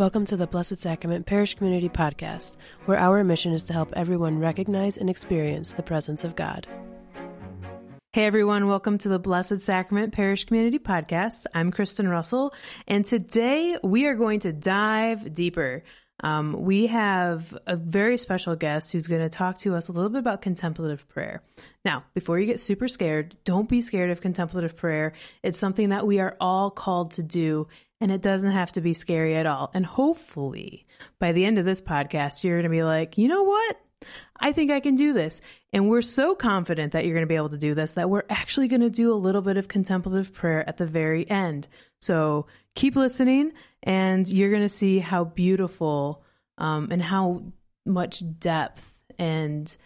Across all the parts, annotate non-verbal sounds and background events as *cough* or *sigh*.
Welcome to the Blessed Sacrament Parish Community Podcast, where our mission is to help everyone recognize and experience the presence of God. Hey everyone, welcome to the Blessed Sacrament Parish Community Podcast. I'm Kristen Russell, and today we are going to dive deeper. Um, we have a very special guest who's going to talk to us a little bit about contemplative prayer. Now, before you get super scared, don't be scared of contemplative prayer. It's something that we are all called to do, and it doesn't have to be scary at all. And hopefully, by the end of this podcast, you're going to be like, you know what? I think I can do this. And we're so confident that you're going to be able to do this that we're actually going to do a little bit of contemplative prayer at the very end. So keep listening, and you're going to see how beautiful um, and how much depth and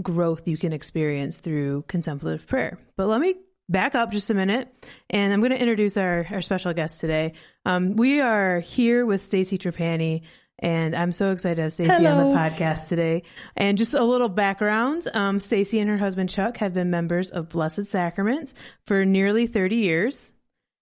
growth you can experience through contemplative prayer. But let me back up just a minute, and I'm going to introduce our, our special guest today. Um, we are here with Stacy Trapani, and I'm so excited to have Stacy on the podcast today. And just a little background: um, Stacy and her husband Chuck have been members of Blessed Sacrament for nearly 30 years.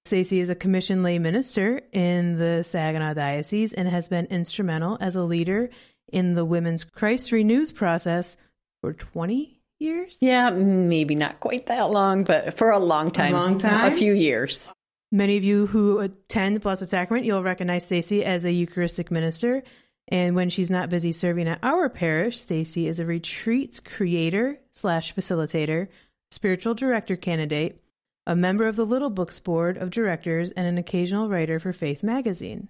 Stacy is a commissioned lay minister in the Saginaw Diocese and has been instrumental as a leader in the Women's Christ Renews process for 20 years. Yeah, maybe not quite that long, but for a long time. A long time? A few years. Many of you who attend Blessed Sacrament, you'll recognize Stacy as a Eucharistic minister. And when she's not busy serving at our parish, Stacy is a retreat creator slash facilitator, spiritual director candidate, a member of the Little Books Board of Directors, and an occasional writer for Faith Magazine.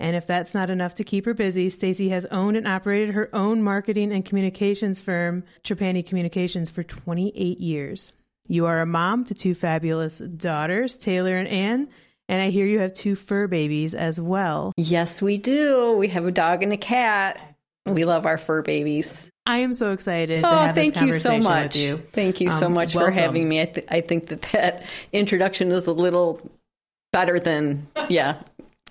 And if that's not enough to keep her busy, Stacy has owned and operated her own marketing and communications firm, Trapani Communications, for 28 years. You are a mom to two fabulous daughters, Taylor and Anne, and I hear you have two fur babies as well. Yes, we do. We have a dog and a cat. We love our fur babies. I am so excited to Oh, thank you so much. you. Thank you so Um, much for having me. I, th- I think that that introduction is a little better than, yeah.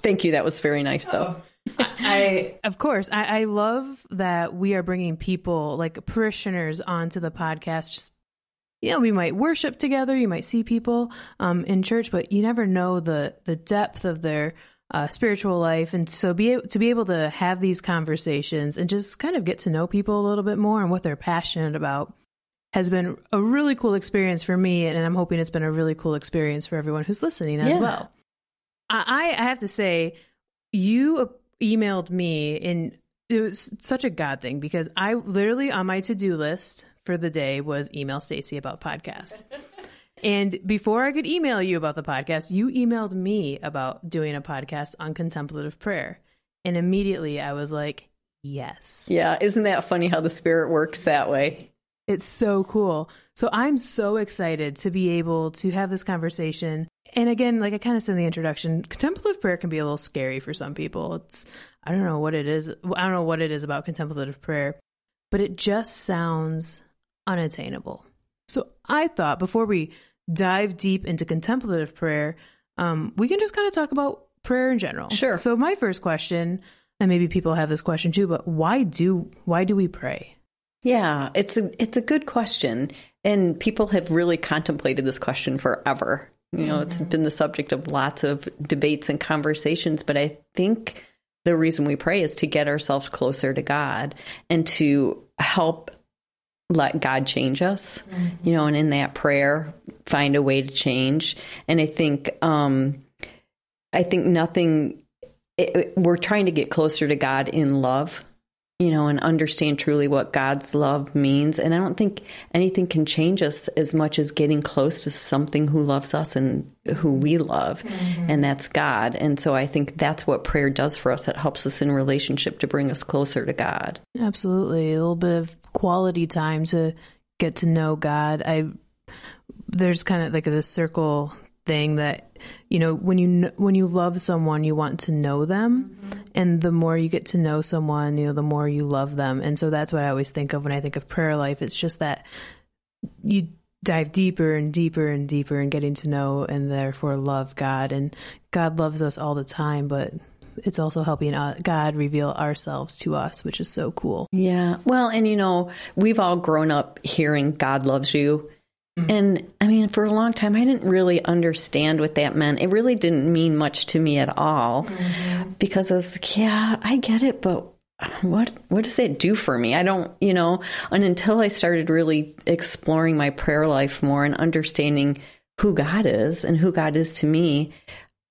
Thank you. That was very nice, though. I, *laughs* of course, I, I love that we are bringing people like parishioners onto the podcast. Just you know, we might worship together, you might see people um, in church, but you never know the the depth of their uh, spiritual life, and so be to be able to have these conversations and just kind of get to know people a little bit more and what they're passionate about has been a really cool experience for me, and I'm hoping it's been a really cool experience for everyone who's listening as Yeah. well. I, I have to say, you uh, emailed me, and it was such a God thing because I literally on my to do list for the day was email Stacy about podcasts. *laughs* and before I could email you about the podcast, you emailed me about doing a podcast on contemplative prayer. And immediately I was like, yes. Yeah. Isn't that funny how the spirit works that way? It's so cool. So I'm so excited to be able to have this conversation. And again, like I kind of said in the introduction, contemplative prayer can be a little scary for some people. It's I don't know what it is. I don't know what it is about contemplative prayer, but it just sounds unattainable. So I thought before we dive deep into contemplative prayer, um, we can just kind of talk about prayer in general. Sure. So my first question, and maybe people have this question too, but why do why do we pray? Yeah, it's a it's a good question, and people have really contemplated this question forever. You know, it's been the subject of lots of debates and conversations. But I think the reason we pray is to get ourselves closer to God and to help let God change us. You know, and in that prayer, find a way to change. And I think um, I think nothing. It, it- we're trying to get closer to God in love you know, and understand truly what God's love means. And I don't think anything can change us as much as getting close to something who loves us and who we love, mm-hmm. and that's God. And so I think that's what prayer does for us. It helps us in relationship to bring us closer to God. Absolutely, a little bit of quality time to get to know God. I there's kind of like this circle thing that you know when you when you love someone, you want to know them, and the more you get to know someone, you know, the more you love them. And so that's what I always think of when I think of prayer life. It's just that you dive deeper and deeper and deeper and getting to know and therefore love God. And God loves us all the time, but it's also helping uh, God reveal ourselves to us, which is so cool. Yeah. Well, and you know, we've all grown up hearing God loves you. Mm-hmm. And I mean, for a long time, I didn't really understand what that meant. It really didn't mean much to me at all mm-hmm. because I was like, yeah, I get it, but what what does that do for me? I don't, you know, and until I started really exploring my prayer life more and understanding who God is and who God is to me,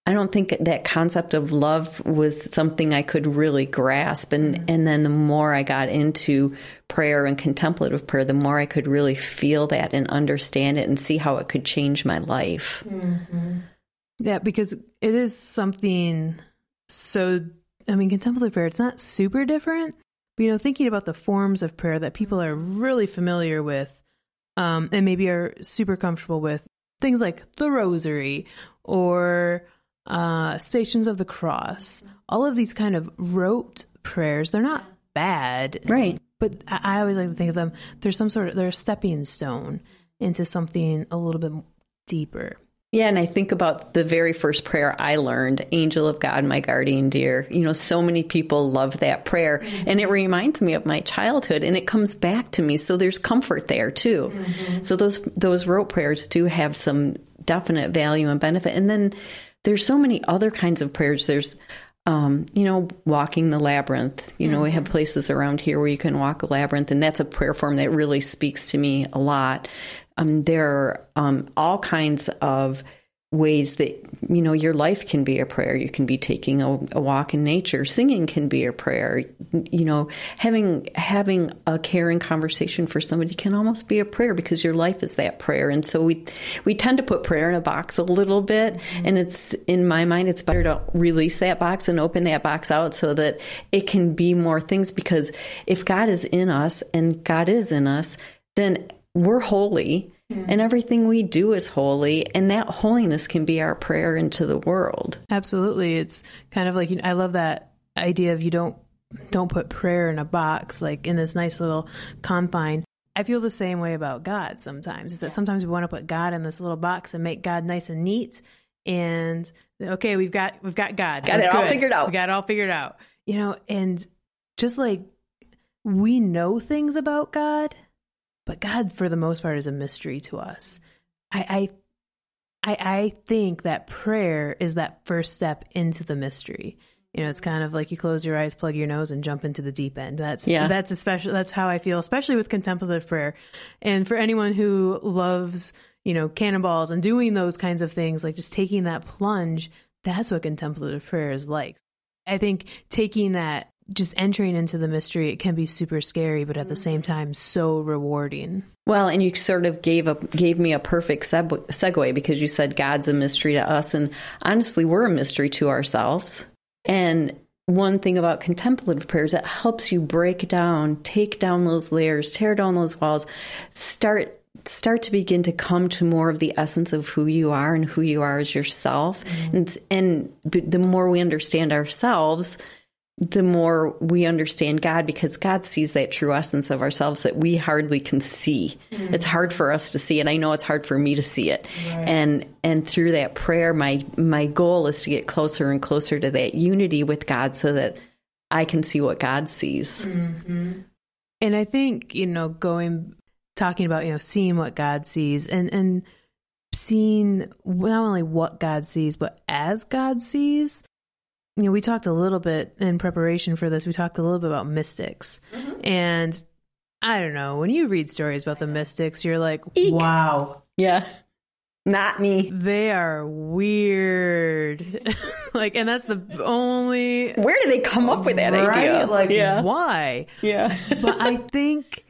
I don't think that concept of love was something I could really grasp. And, mm-hmm. and then the more I got into prayer and contemplative prayer, the more I could really feel that and understand it and see how it could change my life. Mm-hmm. Yeah, because it is something so, I mean, contemplative prayer, it's not super different. But, you know, thinking about the forms of prayer that people are really familiar with um, and maybe are super comfortable with, things like the rosary or uh, Stations of the Cross, all of these kind of rote prayers, they're not bad. Right. But I, I always like to think of them, there's some sort of, they're a stepping stone into something a little bit deeper. Yeah, and I think about the very first prayer I learned, Angel of God, my guardian dear. You know, so many people love that prayer, mm-hmm. and it reminds me of my childhood, and it comes back to me. So there's comfort there too. Mm-hmm. So those those rote prayers do have some definite value and benefit. And then there's so many other kinds of prayers. There's um, you know, walking the labyrinth. You know, mm-hmm. we have mm-hmm. places around here where you can walk a labyrinth, and that's a prayer form that really speaks to me a lot. Um, there are um, all kinds of ways that you know your life can be a prayer. You can be taking a, a, walk in nature. Singing can be a prayer. You know having having a caring conversation for somebody can almost be a prayer because your life is that prayer. And so we we tend to put prayer in a box a little bit. Mm-hmm. and it's in my mind it's better to release that box and open that box out so that it can be more things because if God is in us and God is in us then we're holy. And everything we do is holy, and that holiness can be our prayer into the world. Absolutely. It's kind of like I love that idea of you don't don't put prayer in a box like in this nice little confine. I feel the same way about God sometimes. Is that sometimes we want to put God in this little box and make God nice and neat and okay, we've got we've got God. Got We're it all figured out. We got it all figured out. You know, and just like we know things about God, but God, for the most part, is a mystery to us. I, I, I, think that prayer is that first step into the mystery. You know, it's kind of like you close your eyes, plug your nose, and jump into the deep end. That's yeah. That's especially that's how I feel, especially with contemplative prayer. And for anyone who loves, you know, cannonballs and doing those kinds of things, like just taking that plunge, that's what contemplative prayer is like. I think taking that just entering into the mystery, it can be super scary, but at the same time, so rewarding. Well, and you sort of gave a gave me a perfect segue because you said God's a mystery to us, and honestly, we're a mystery to ourselves. And one thing about contemplative prayers that helps you break down, take down those layers, tear down those walls, start start to begin to come to more of the essence of who you are and who you are as yourself. Mm-hmm. And, and the more we understand ourselves, the more we understand God because God sees that true essence of ourselves that we hardly can see. Mm-hmm. It's hard for us to see and I know it's hard for me to see it. Right. And and through that prayer my my goal is to get closer and closer to that unity with God so that I can see what God sees. Mm-hmm. And I think, you know, going talking about, you know, seeing what God sees and and seeing not only what God sees but as God sees you know, we talked a little bit in preparation for this. We talked a little bit about mystics, mm-hmm. and I don't know. When you read stories about the mystics, you're like, Eek. wow, yeah, not me. They are weird. *laughs* like, and that's the only. Where do they come up with that right? idea? Like, yeah. why? Yeah. but I *laughs* think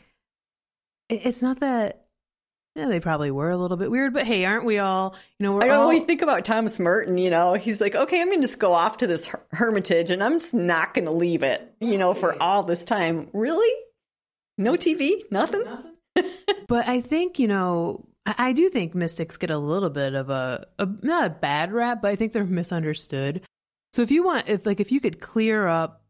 it's not that yeah, they probably were a little bit weird, but hey, aren't we all? You know, we're I all... always think about Thomas Merton. You know, he's like, okay, I'm going to just go off to this her- hermitage, and I'm just not going to leave it. You know, for all this time. Really? No TV? Nothing. Nothing. but I think you know, I, I, do think mystics get a little bit of a, a not a bad rap, but I think they're misunderstood. So if you want, if like if you could clear up,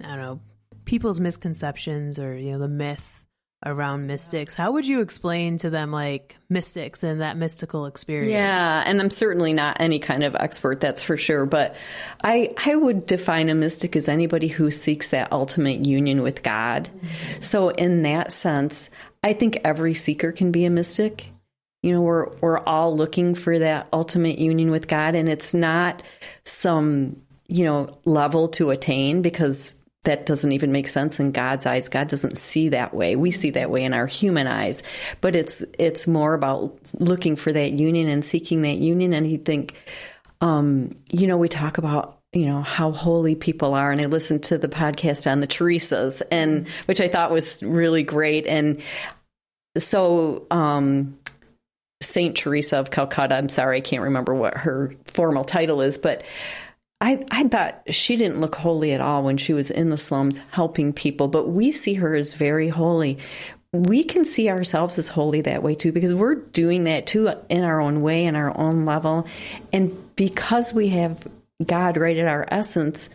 I don't know, people's misconceptions or you know the myth around mystics. How would you explain to them like mystics and that mystical experience? Yeah, and I'm certainly not any kind of expert, that's for sure, but I I would define a mystic as anybody who seeks that ultimate union with God. Mm-hmm. So in that sense, I think every seeker can be a mystic. You know, we're we're all looking for that ultimate union with God and it's not some, you know, level to attain because that doesn't even make sense in God's eyes. God doesn't see that way. We see that way in our human eyes. But it's it's more about looking for that union and seeking that union. And he think, um, you know, we talk about you know how holy people are and i listened to the podcast on the teresas and which i thought was really great and so um saint teresa of calcutta i'm sorry i can't remember what her formal title is but I, I bet she didn't look holy at all when she was in the slums helping people, but we see her as very holy. We can see ourselves as holy that way too, because we're doing that too in our own way, in our own level. And because we have God right at our essence,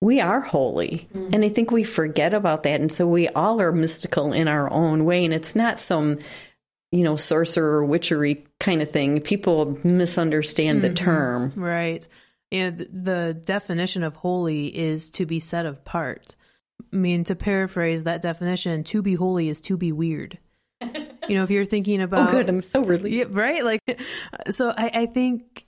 we are holy. Mm-hmm. And I think we forget about that. And so we all are mystical in our own way. And it's not some, you know, sorcerer witchery kind of thing. People misunderstand mm-hmm. the term. Right. And the definition of holy is to be set apart. I mean, to paraphrase that definition, to be holy is to be weird. You know, if you're thinking oh, about. oh, good. I'm so relieved. Right? Like, so I, I think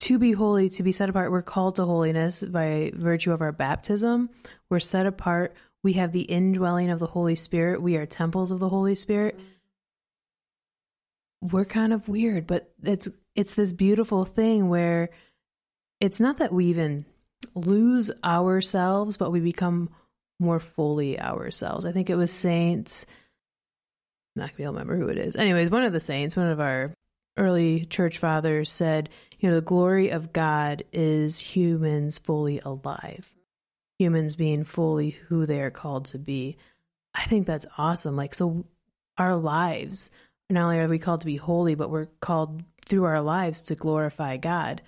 to be holy, to be set apart, we're called to holiness by virtue of our baptism. We're set apart. We have the indwelling of the Holy Spirit. We are temples of the Holy Spirit. We're kind of weird, but it's it's this beautiful thing where it's not that we even lose ourselves, but we become more fully ourselves. I think it was Saints. I'm not gonna be able to remember who it is. Anyways, one of the saints, one of our early church fathers said, you know, the glory of God is humans fully alive, humans being fully who they are called to be. I think that's awesome. Like, so our lives, not only are we called to be holy, but we're called through our lives to glorify God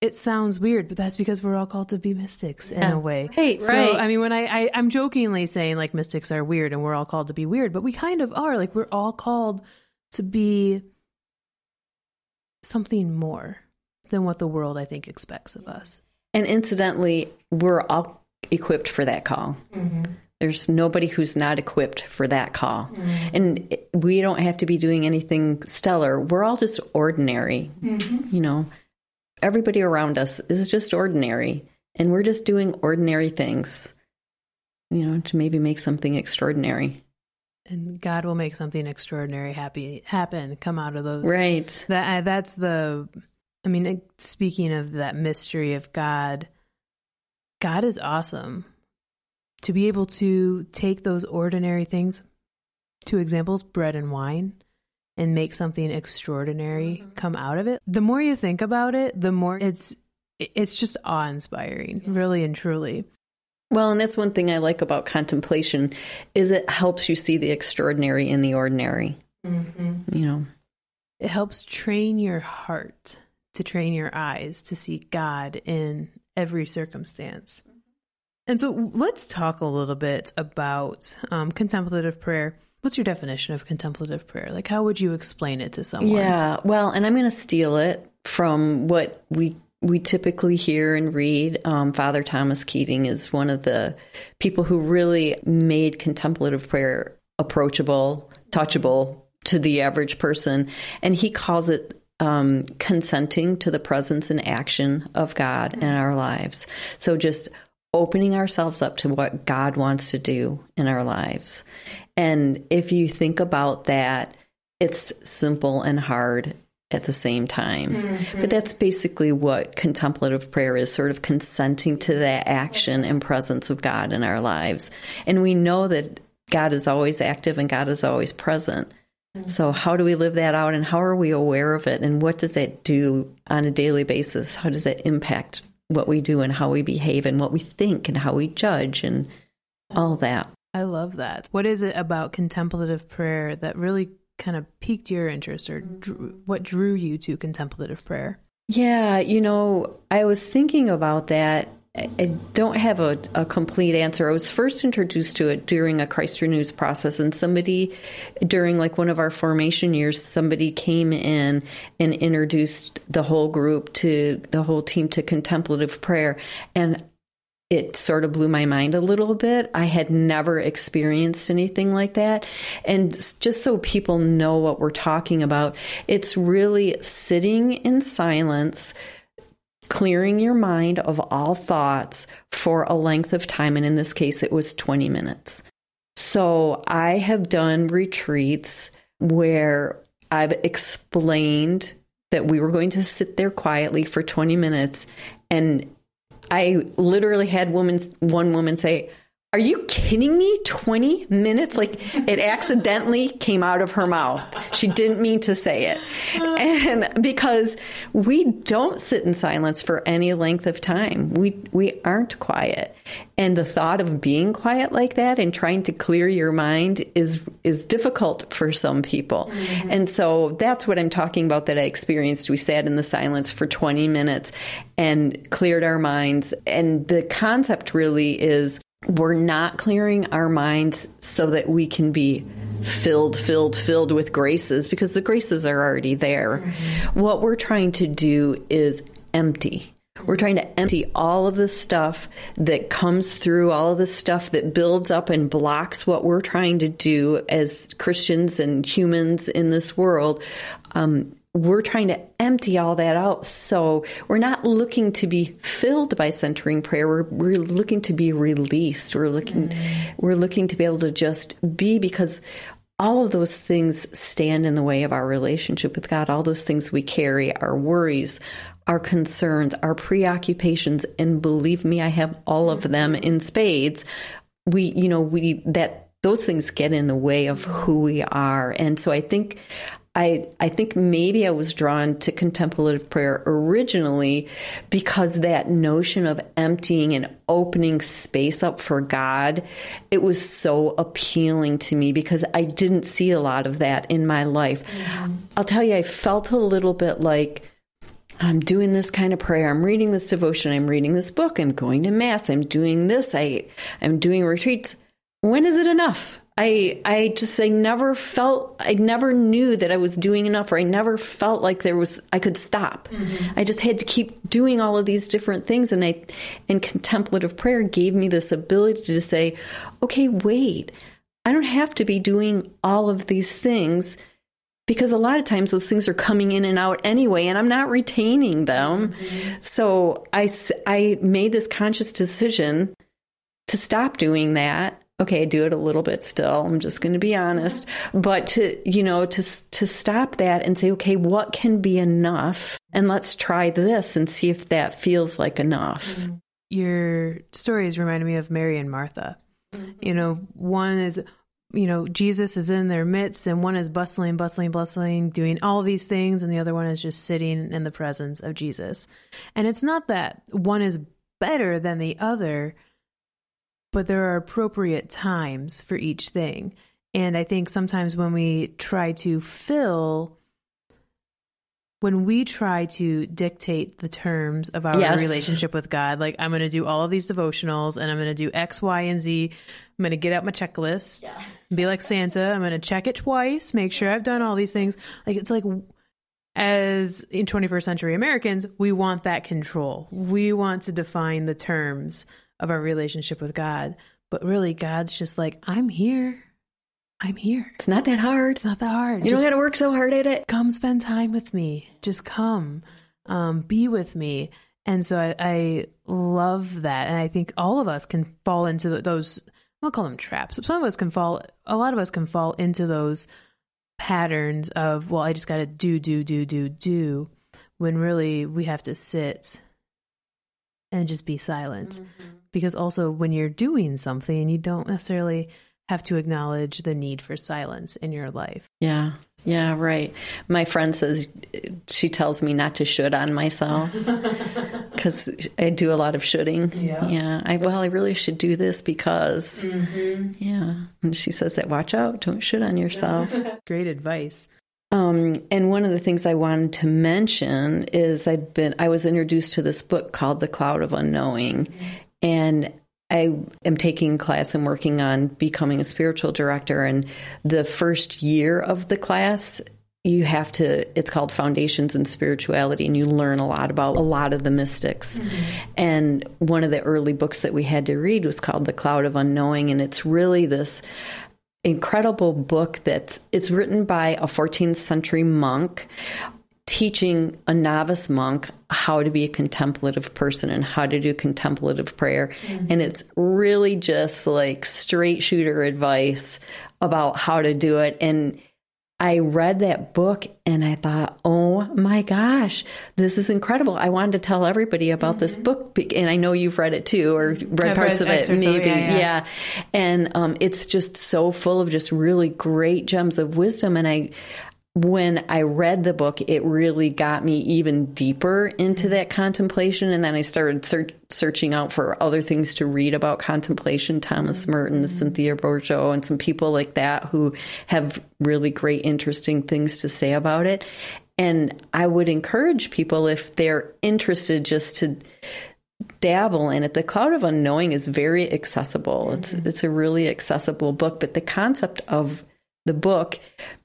it sounds weird, but that's because we're all called to be mystics in yeah. a way. Right, so, right. I mean, when I, I, I'm jokingly saying like mystics are weird and we're all called to be weird, but we kind of are. Like, we're all called to be something more than what the world, I think, expects of us. And incidentally, we're all equipped for that call. Mm-hmm. There's nobody who's not equipped for that call. Mm-hmm. And we don't have to be doing anything stellar. We're all just ordinary, mm-hmm. you know everybody around us is just ordinary and we're just doing ordinary things you know to maybe make something extraordinary. And god will make something extraordinary happy happen come out of those. Right. That that's the i mean speaking of that mystery of god god is awesome. To be able to take those ordinary things two examples bread and wine and make something extraordinary mm-hmm. come out of it. The more you think about it, the more it's it's just awe-inspiring, really and truly. Well, and that's one thing I like about contemplation is it helps you see the extraordinary in the ordinary. Mm-hmm. You know, it helps train your heart to train your eyes to see God in every circumstance. And so let's talk a little bit about um, contemplative prayer. What's your definition of contemplative prayer? Like, how would you explain it to someone? Yeah, well, and I'm going to steal it from what we we typically hear and read. Um, Father Thomas Keating is one of the people who really made contemplative prayer approachable, touchable to the average person, and he calls it um, consenting to the presence and action of God in our lives. So just opening ourselves up to what God wants to do in our lives. And if you think about that, it's simple and hard at the same time. Mm-hmm. But that's basically what contemplative prayer is sort of consenting to that action and presence of God in our lives. And we know that God is always active and God is always present. Mm-hmm. So, how do we live that out and how are we aware of it? And what does that do on a daily basis? How does that impact what we do and how we behave and what we think and how we judge and all that. I love that. What is it about contemplative prayer that really kind of piqued your interest or mm-hmm. drew, what drew you to contemplative prayer? Yeah, you know, I was thinking about that I don't have a, a, complete answer. I was first introduced to it during a Christ Renews process, and somebody during like one of our formation years, somebody came in and introduced the whole group to the whole team to contemplative prayer. And it sort of blew my mind a little bit. I had never experienced anything like that. And just so people know what we're talking about, it's really sitting in silence, clearing your mind of all thoughts for a length of time. And in this case, it was 20 minutes. So I have done retreats where I've explained that we were going to sit there quietly for 20 minutes and I literally had woman, one woman say, are you kidding me? 20 minutes? Like it accidentally came out of her mouth. She didn't mean to say it. And because we don't sit in silence for any length of time, we, we aren't quiet. And the thought of being quiet like that and trying to clear your mind is, is difficult for some people. Mm-hmm. And so that's what I'm talking about that I experienced. We sat in the silence for 20 minutes and cleared our minds. And the concept really is we're not clearing our minds so that we can be filled, filled, filled with graces because the graces are already there. Mm-hmm. What we're trying to do is empty. We're trying to empty all of the stuff that comes through, all of the stuff that builds up and blocks what we're trying to do as Christians and humans in this world. Um, we're trying to empty all that out. So we're not looking to be filled by centering prayer. We're, we're looking to be released. We're looking, mm. we're looking to be able to just be because all of those things stand in the way of our relationship with God. All those things we carry, our worries, our concerns, our preoccupations, and believe me, I have all of them in spades. We, you know, we, that, those things get in the way of who we are. And so I think I, I think maybe I was drawn to contemplative prayer originally because that notion of emptying and opening space up for God, it was so appealing to me because I didn't see a lot of that in my life. Mm-hmm. I'll tell you, I felt a little bit like, I'm doing this kind of prayer. I'm reading this devotion. I'm reading this book. I'm going to mass. I'm doing this. I, I'm doing retreats. When is it enough? I I just I never felt I never knew that I was doing enough or I never felt like there was I could stop. Mm-hmm. I just had to keep doing all of these different things and I and contemplative prayer gave me this ability to say, okay, wait. I don't have to be doing all of these things because a lot of times those things are coming in and out anyway and I'm not retaining them. Mm-hmm. So I I made this conscious decision to stop doing that okay, do it a little bit still. I'm just going to be honest, but to, you know, to, to stop that and say, okay, what can be enough? And let's try this and see if that feels like enough. Mm-hmm. Your stories reminded me of Mary and Martha. Mm-hmm. You know, one is, you know, Jesus is in their midst, and one is bustling, bustling, bustling, doing all these things, and the other one is just sitting in the presence of Jesus. And it's not that one is better than the other, but there are appropriate times for each thing. And I think sometimes when we try to fill, when we try to dictate the terms of our yes. relationship with God, like I'm going to do all of these devotionals and I'm going to do X, Y, and Z. I'm going to get out my checklist, yeah. be like Santa. I'm going to check it twice, make sure I've done all these things. Like it's like, as in 21st century Americans, we want that control. We want to define the terms of our relationship with God. But really, God's just like, I'm here. I'm here. It's not that hard. It's not that hard. You just don't got to work so hard at it. Come spend time with me. Just come, um, be with me. And so I, I, love that. And I think all of us can fall into those, I'll call them traps. Some of us can fall, a lot of us can fall into those patterns of, well, I just got to do, do, do, do, do, when really we have to sit and just be silent. Mm-hmm because also when you're doing something, you don't necessarily have to acknowledge the need for silence in your life. Yeah. Yeah, right. My friend says she tells me not to should on myself *laughs* because I do a lot of shoulding. Yeah. Yeah. I, well, I really should do this because, mm-hmm. yeah. And she says that watch out, don't should on yourself. *laughs* Great advice. Um, and one of the things I wanted to mention is I've been I was introduced to this book called The Cloud of Unknowing, mm-hmm. And I am taking class and working on becoming a spiritual director. And the first year of the class, you have to it's called foundations in spirituality and you learn a lot about a lot of the mystics mm-hmm. and one of the early books that we had to read was called the cloud of unknowing and it's really this incredible book that's it's written by a 14th century monk teaching a novice monk how to be a contemplative person and how to do contemplative prayer. Mm-hmm. And it's really just like straight shooter advice about how to do it. And I read that book and I thought, oh my gosh, this is incredible. I wanted to tell everybody about mm-hmm. this book. And I know you've read it too, or read I've parts read of it, maybe. yeah, yeah. yeah, And um, it's just so full of just really great gems of wisdom. And I, when I read the book, it really got me even deeper into mm-hmm. that contemplation. And then I started searching out for other things to read about contemplation Thomas mm-hmm. Merton, Cynthia Bourgeault, and some people like that who have really great, interesting things to say about it. And I would encourage people, if they're interested, just to dabble in it. The Cloud of Unknowing is very accessible. Mm-hmm. It's it's a really accessible book, but the concept of the book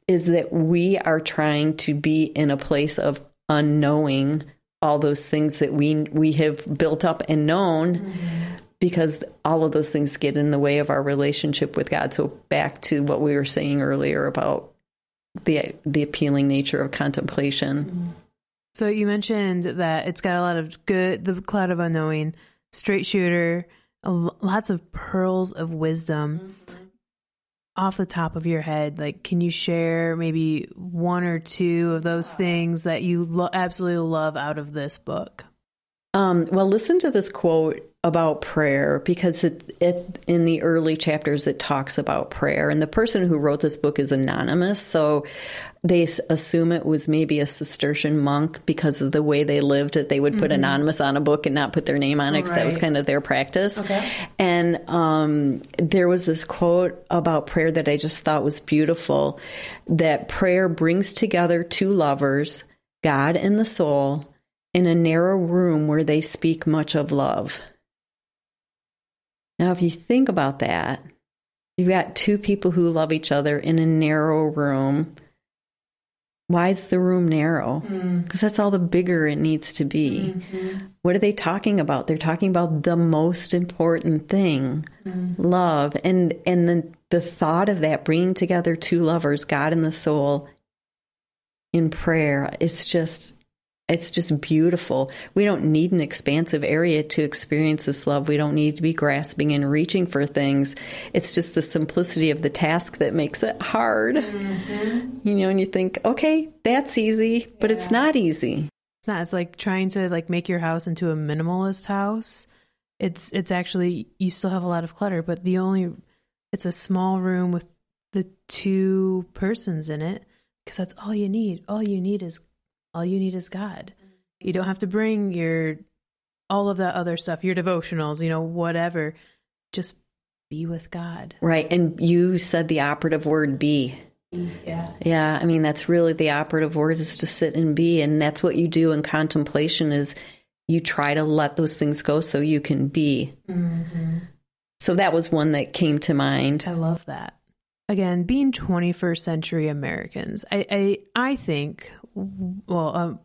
is that we are trying to be in a place of unknowing all those things that we we have built up and known mm-hmm. because all of those things get in the way of our relationship with God. So back to what we were saying earlier about the the appealing nature of contemplation. Mm-hmm. So you mentioned that it's got a lot of good the cloud of unknowing, straight shooter, lots of pearls of wisdom. Mm-hmm off the top of your head, like, can you share maybe one or two of those things that you lo- absolutely love out of this book? Um, well, listen to this quote about prayer because it, it, in the early chapters it talks about prayer, and the person who wrote this book is anonymous. So they assume it was maybe a Cistercian monk because of the way they lived that they would put mm-hmm. anonymous on a book and not put their name on it because right. that was kind of their practice. Okay. And um, there was this quote about prayer that I just thought was beautiful that prayer brings together two lovers, God and the soul, in a narrow room where they speak much of love. Now, if you think about that, you've got two people who love each other in a narrow room why is the room narrow? Because mm. that's all the bigger it needs to be. Mm-hmm. What are they talking about? They're talking about the most important thing, mm. love, and and the the thought of that bringing together two lovers, God and the soul, in prayer. It's just it's just beautiful. We don't need an expansive area to experience this love. We don't need to be grasping and reaching for things. It's just the simplicity of the task that makes it hard. Mm-hmm. You know, and you think, okay, that's easy, but yeah. it's not easy. It's not. It's like trying to like make your house into a minimalist house. It's it's actually you still have a lot of clutter, but the only it's a small room with the two persons in it because that's all you need. All you need is all you need is God. You don't have to bring your all of that other stuff, your devotionals, you know, whatever. Just be with God. Right. And you said the operative word be. Yeah. Yeah. I mean, that's really the operative word is to sit and be. And that's what you do in contemplation is you try to let those things go so you can be. Mm-hmm. So that was one that came to mind. I love that. Again, being 21st century Americans, I, I, I think well, um,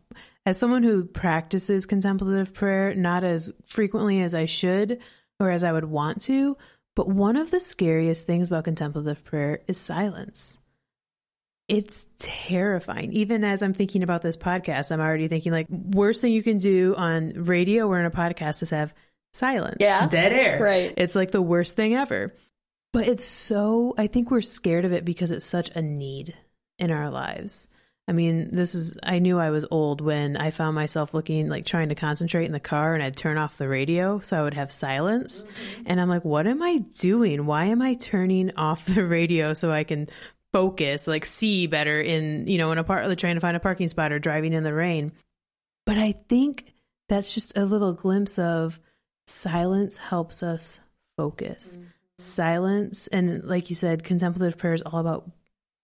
as someone who practices contemplative prayer, not as frequently as I should or as I would want to, but one of the scariest things about contemplative prayer is silence. It's terrifying. Even as I'm thinking about this podcast, I'm already thinking like worst thing you can do on radio or in a podcast is have silence. Yeah. Dead air. Right. It's like the worst thing ever. But it's so I think we're scared of it because it's such a need in our lives. I mean, this is, I knew I was old when I found myself looking, like trying to concentrate in the car and I'd turn off the radio so I would have silence. Mm-hmm. And I'm like, what am I doing? Why am I turning off the radio so I can focus, like see better in, you know, in a part, of trying to find a parking spot or driving in the rain? But I think that's just a little glimpse of silence helps us focus. Mm-hmm. Silence, and like you said, contemplative prayer is all about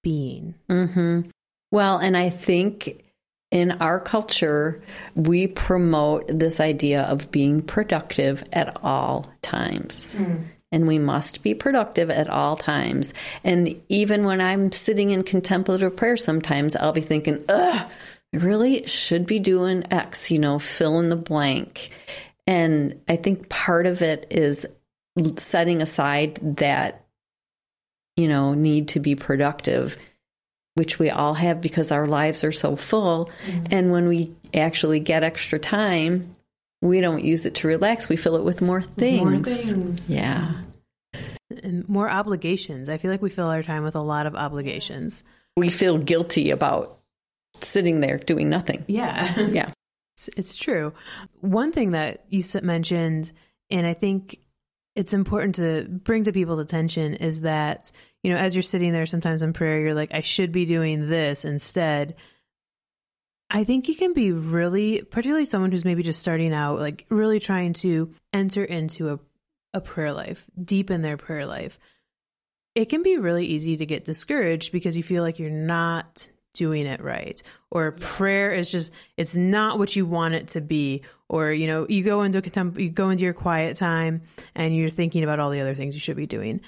being. Mm-hmm. Well, and I think in our culture, we promote this idea of being productive at all times. Mm. and we must be productive at all times. And even when I'm sitting in contemplative prayer, sometimes I'll be thinking, ugh, I really should be doing X, you know, fill in the blank. And I think part of it is setting aside that, you know, need to be productive, which we all have because our lives are so full. Mm-hmm. And when we actually get extra time, we don't use it to relax. We fill it with more things. More things. Yeah. And more obligations. I feel like we fill our time with a lot of obligations. We feel guilty about sitting there doing nothing. Yeah. Yeah. *laughs* It's, it's true. One thing that you mentioned, and I think it's important to bring to people's attention is that, you know, as you're sitting there sometimes in prayer, you're like, I should be doing this instead. I think you can be really, particularly someone who's maybe just starting out, like really trying to enter into a, a prayer life, deep in their prayer life. It can be really easy to get discouraged because you feel like you're not doing it right or prayer is just it's not what you want it to be or you know you go into contempt you go into your quiet time and you're thinking about all the other things you should be doing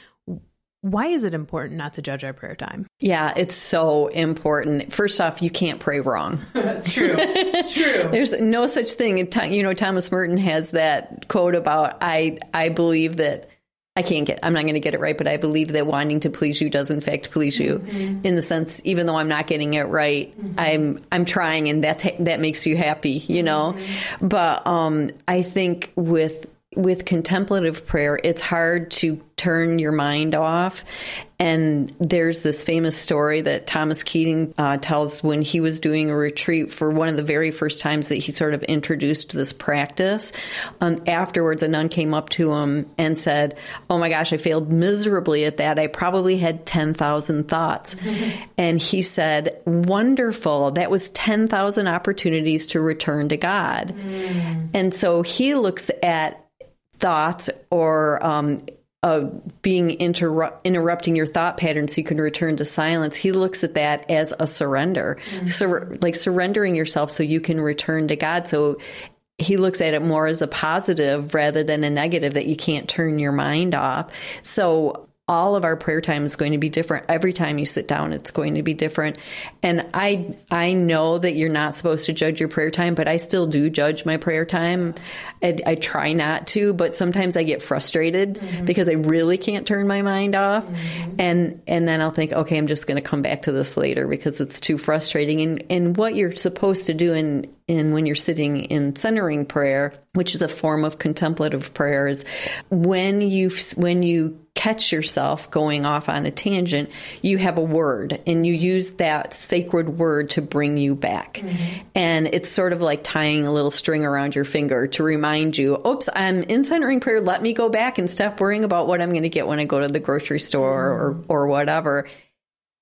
why is it important not to judge our prayer time yeah it's so important first off you can't pray wrong *laughs* that's true it's true *laughs* there's no such thing you know thomas merton has that quote about i i believe that I can't get, I'm not going to get it right, but I believe that wanting to please you does in fact please you mm-hmm. in the sense, even though I'm not getting it right, mm-hmm. I'm, I'm trying and that's, that makes you happy, you know? Mm-hmm. But, um, I think with, with contemplative prayer, it's hard to turn your mind off. And there's this famous story that Thomas Keating uh, tells when he was doing a retreat for one of the very first times that he sort of introduced this practice. Um, afterwards, a nun came up to him and said, Oh my gosh, I failed miserably at that. I probably had 10,000 thoughts. *laughs* and he said, Wonderful. That was 10,000 opportunities to return to God. Mm. And so he looks at thoughts or um, uh, being interrupting your thought pattern so you can return to silence. He looks at that as a surrender, mm-hmm. so like surrendering yourself so you can return to God. So he looks at it more as a positive rather than a negative that you can't turn your mind off. So all of our prayer time is going to be different. Every time you sit down it's going to be different. And i i know that you're not supposed to judge your prayer time but i still do judge my prayer time. I, I try not to but sometimes i get frustrated mm-hmm. because i really can't turn my mind off. Mm-hmm. and and then i'll think okay i'm just going to come back to this later because it's too frustrating. And and what you're supposed to do in in when you're sitting in centering prayer which is a form of contemplative prayer is when you when you catch yourself going off on a tangent, you have a word and you use that sacred word to bring you back. Mm-hmm. And it's sort of like tying a little string around your finger to remind you, oops, I'm in centering prayer. Let me go back and stop worrying about what I'm going to get when I go to the grocery store mm-hmm. or, or whatever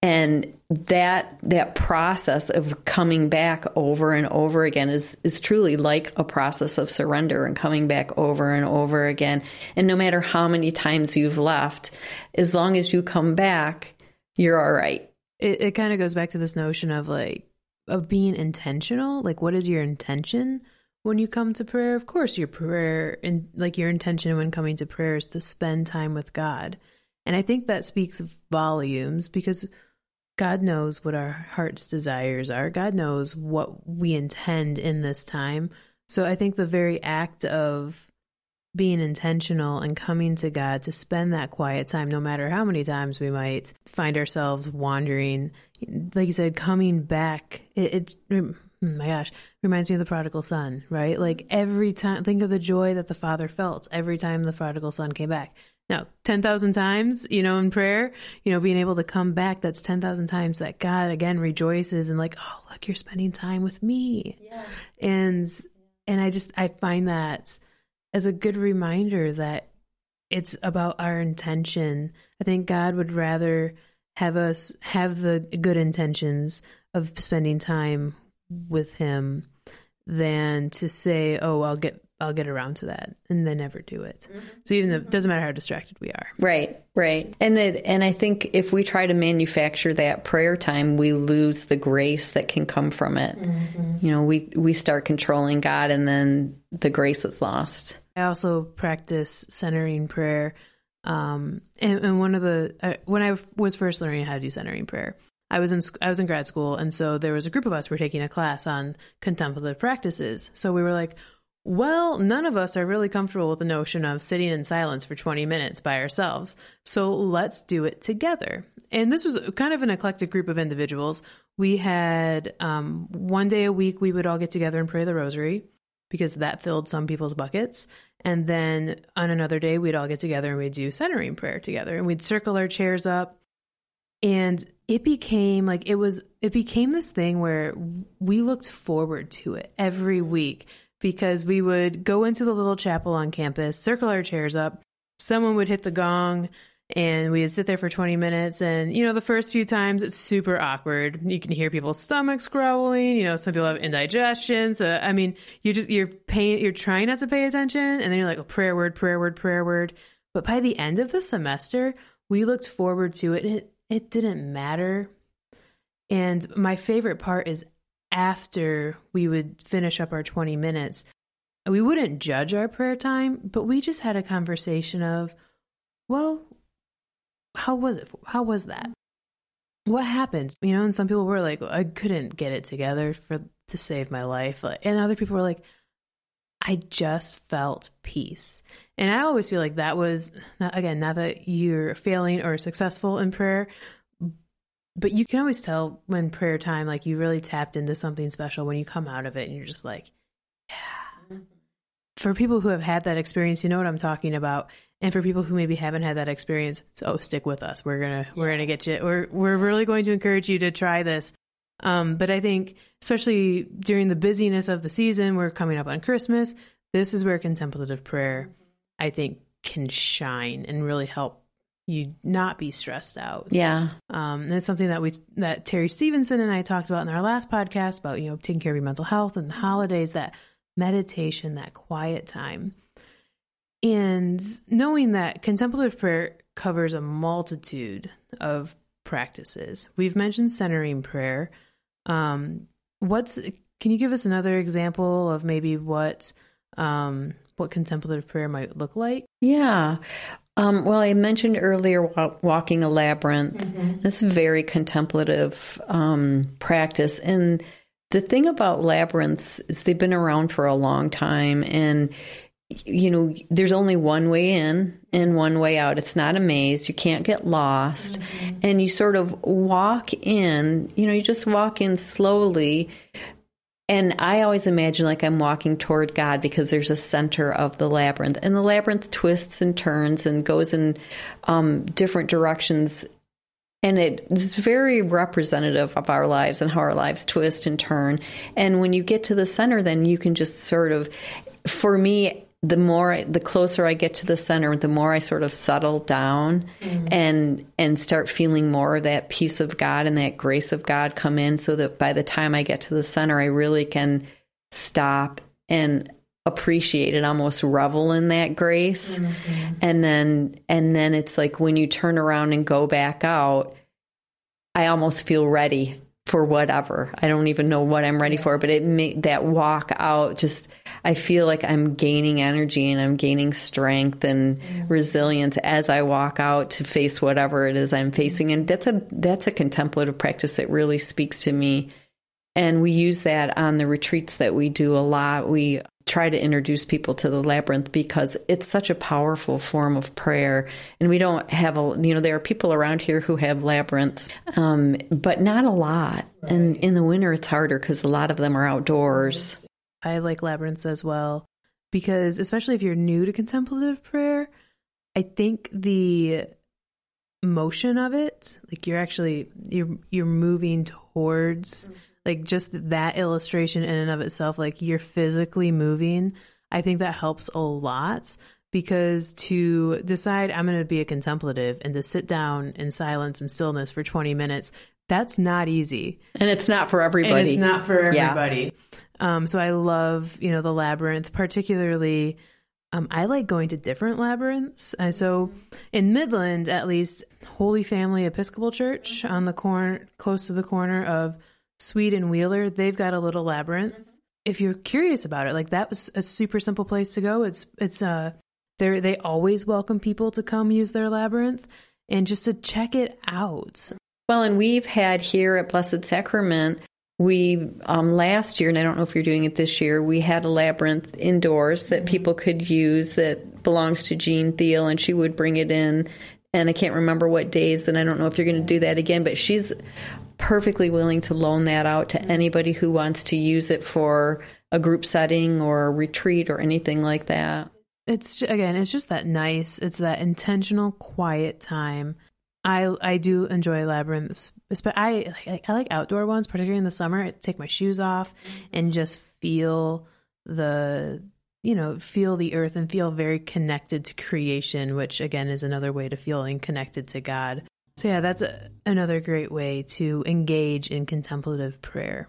and that that process of coming back over and over again is is truly like a process of surrender and coming back over and over again. And no matter how many times you've left as long as you come back you're all right. It, it kind of goes back to this notion of like of being intentional. Like what is your intention when you come to prayer? Of course your prayer and like your intention when coming to prayer is to spend time with god. And i think that speaks volumes because God knows what our heart's desires are. God knows what we intend in this time. So I think the very act of being intentional and coming to God to spend that quiet time, no matter how many times we might find ourselves wandering, like you said, coming back, it, it oh my gosh, reminds me of the prodigal son, right? Like every time, think of the joy that the father felt every time the prodigal son came back. Now, 10,000 times, you know, in prayer, you know, being able to come back, that's 10,000 times that God again rejoices and like, oh, look, you're spending time with me. Yeah. And, and I just, I find that as a good reminder that it's about our intention. I think God would rather have us have the good intentions of spending time with Him than to say, oh, I'll get I'll get around to that and then never do it. Mm-hmm. So even though it doesn't matter how distracted we are. Right, right. And that and I think if we try to manufacture that prayer time, we lose the grace that can come from it. Mm-hmm. You know, we we start controlling God and then the grace is lost. I also practice centering prayer Um, and, and one of the uh, when I was first learning how to do centering prayer, I was in I was in grad school, and so there was a group of us were taking a class on contemplative practices. So we were like, well, none of us are really comfortable with the notion of sitting in silence for 20 minutes by ourselves. So let's do it together. And this was kind of an eclectic group of individuals. We had um, one day a week, we would all get together and pray the rosary because that filled some people's buckets. And then on another day, we'd all get together and we'd do centering prayer together and we'd circle our chairs up. And it became like it was, it became this thing where we looked forward to it every week because we would go into the little chapel on campus, circle our chairs up, someone would hit the gong, and we would sit there for 20 minutes. And you know the first few times it's super awkward. You can hear people's stomachs growling. You know some people have indigestion. So i mean you just you're paying you're trying not to pay attention and then you're like oh, prayer word prayer word prayer word. But by the end of the semester we looked forward to it it it didn't matter. And my favorite part is after we would finish up our 20 minutes we wouldn't judge our prayer time but we just had a conversation of well how was it? How was that? What happened? You know, and some people were like, I couldn't get it together for to save my life, and other people were like, I just felt peace. And I always feel like that was again, not that you're failing or successful in prayer, but you can always tell when prayer time, like you really tapped into something special when you come out of it and you're just like, yeah. Mm-hmm. For people who have had that experience, you know what I'm talking about. And for people who maybe haven't had that experience so oh, stick with us. We're gonna we're gonna get you we're we're really going to encourage you to try this. Um, but i think especially during the busyness of the season we're coming up on christmas this is where contemplative prayer i think can shine and really help you not be stressed out yeah um, and it's something that we that terry stevenson and i talked about in our last podcast about you know taking care of your mental health and the holidays that meditation that quiet time and knowing that contemplative prayer covers a multitude of practices. We've mentioned centering prayer. Um, what's can you give us another example of maybe what um, what contemplative prayer might look like? Yeah. Um, well, I mentioned earlier walking a labyrinth. Mm-hmm. This is very contemplative um, practice, and the thing about labyrinths is they've been around for a long time, and you know, there's only one way in and one way out. It's not a maze. You can't get lost. Mm-hmm. And you sort of walk in, you know, you just walk in slowly. And I always imagine like I'm walking toward God because there's a center of the labyrinth. And the labyrinth twists and turns and goes in um, different directions. And it is very representative of our lives and how our lives twist and turn. And when you get to the center, then you can just sort of, for me, the more the closer I get to the center, the more I sort of settle down mm-hmm. and and start feeling more of that peace of God and that grace of God come in so that by the time I get to the center I really can stop and appreciate it almost revel in that grace mm-hmm. and then and then it's like when you turn around and go back out I almost feel ready for whatever. I don't even know what I'm ready for, but it made that walk out just I feel like I'm gaining energy and I'm gaining strength and mm-hmm. resilience as I walk out to face whatever it is I'm facing. And that's a that's a contemplative practice that really speaks to me. And we use that on the retreats that we do a lot. We try to introduce people to the labyrinth because it's such a powerful form of prayer and we don't have a you know there are people around here who have labyrinths um, but not a lot right. and in the winter it's harder because a lot of them are outdoors I like labyrinths as well because especially if you're new to contemplative prayer, I think the motion of it, like you're actually you're you're moving towards mm-hmm. like just that illustration in and of itself, like you're physically moving. I think that helps a lot because to decide I'm going to be a contemplative and to sit down in silence and stillness for 20 minutes, that's not easy. And it's not for everybody. And it's not for everybody. Yeah. Um, so I love, you know, the labyrinth, particularly. Um, I like going to different labyrinths. And so in Midland, at least, Holy Family Episcopal Church on the corner, close to the corner of Sweet and Wheeler, they've got a little labyrinth. If you're curious about it, like that was a super simple place to go. It's it's uh they they always welcome people to come use their labyrinth and just to check it out. Well, and we've had here at Blessed Sacrament, we um, last year, and I don't know if you're doing it this year, we had a labyrinth indoors that people could use that belongs to Jean Thiel, and she would bring it in. And I can't remember what days, and I don't know if you're going to do that again, but she's perfectly willing to loan that out to anybody who wants to use it for a group setting or a retreat or anything like that. It's again, it's just that nice. It's that intentional, quiet time. I I do enjoy labyrinths, but I I like outdoor ones, particularly in the summer. I take my shoes off and just feel the you know feel the earth and feel very connected to creation, which again is another way to feeling connected to God. So yeah, that's a, another great way to engage in contemplative prayer.